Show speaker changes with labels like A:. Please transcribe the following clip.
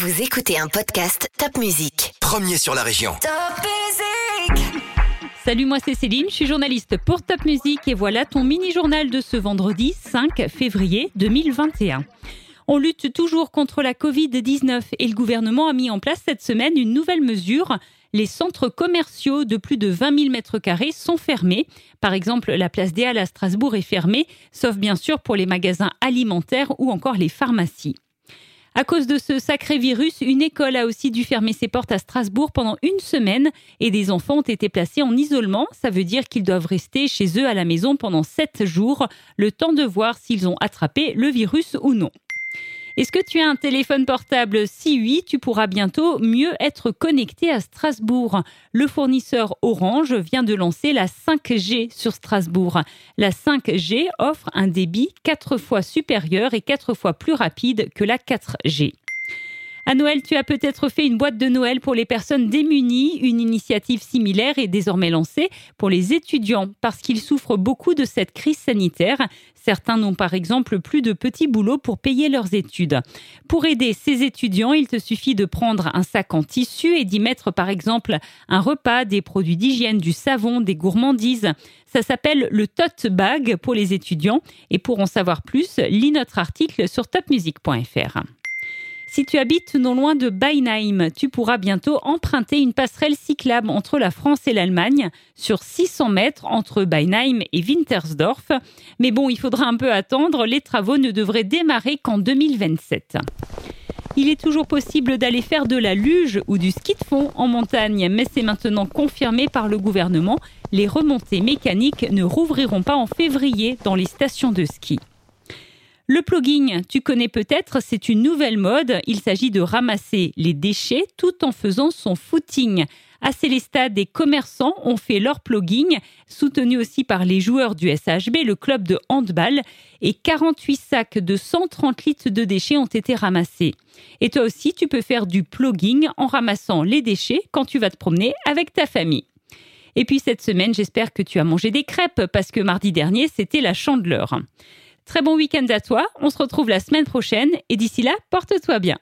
A: Vous écoutez un podcast Top Music.
B: Premier sur la région.
A: Top Music
C: Salut, moi c'est Céline, je suis journaliste pour Top Music et voilà ton mini-journal de ce vendredi 5 février 2021. On lutte toujours contre la Covid-19 et le gouvernement a mis en place cette semaine une nouvelle mesure. Les centres commerciaux de plus de 20 000 mètres carrés sont fermés. Par exemple, la place des Halles à Strasbourg est fermée, sauf bien sûr pour les magasins alimentaires ou encore les pharmacies. À cause de ce sacré virus, une école a aussi dû fermer ses portes à Strasbourg pendant une semaine et des enfants ont été placés en isolement. Ça veut dire qu'ils doivent rester chez eux à la maison pendant sept jours, le temps de voir s'ils ont attrapé le virus ou non. Est-ce que tu as un téléphone portable? Si oui, tu pourras bientôt mieux être connecté à Strasbourg. Le fournisseur Orange vient de lancer la 5G sur Strasbourg. La 5G offre un débit 4 fois supérieur et 4 fois plus rapide que la 4G. À Noël, tu as peut-être fait une boîte de Noël pour les personnes démunies. Une initiative similaire est désormais lancée pour les étudiants parce qu'ils souffrent beaucoup de cette crise sanitaire. Certains n'ont par exemple plus de petits boulots pour payer leurs études. Pour aider ces étudiants, il te suffit de prendre un sac en tissu et d'y mettre par exemple un repas, des produits d'hygiène, du savon, des gourmandises. Ça s'appelle le tote bag pour les étudiants et pour en savoir plus, lis notre article sur topmusic.fr. Si tu habites non loin de Beinheim, tu pourras bientôt emprunter une passerelle cyclable entre la France et l'Allemagne sur 600 mètres entre Beinheim et Wintersdorf. Mais bon, il faudra un peu attendre, les travaux ne devraient démarrer qu'en 2027. Il est toujours possible d'aller faire de la luge ou du ski de fond en montagne, mais c'est maintenant confirmé par le gouvernement. Les remontées mécaniques ne rouvriront pas en février dans les stations de ski. Le plugging, tu connais peut-être, c'est une nouvelle mode. Il s'agit de ramasser les déchets tout en faisant son footing. À Célestat, des commerçants ont fait leur plugging, soutenu aussi par les joueurs du SHB, le club de handball, et 48 sacs de 130 litres de déchets ont été ramassés. Et toi aussi, tu peux faire du plugging en ramassant les déchets quand tu vas te promener avec ta famille. Et puis cette semaine, j'espère que tu as mangé des crêpes parce que mardi dernier, c'était la chandeleur. Très bon week-end à toi, on se retrouve la semaine prochaine et d'ici là, porte-toi bien.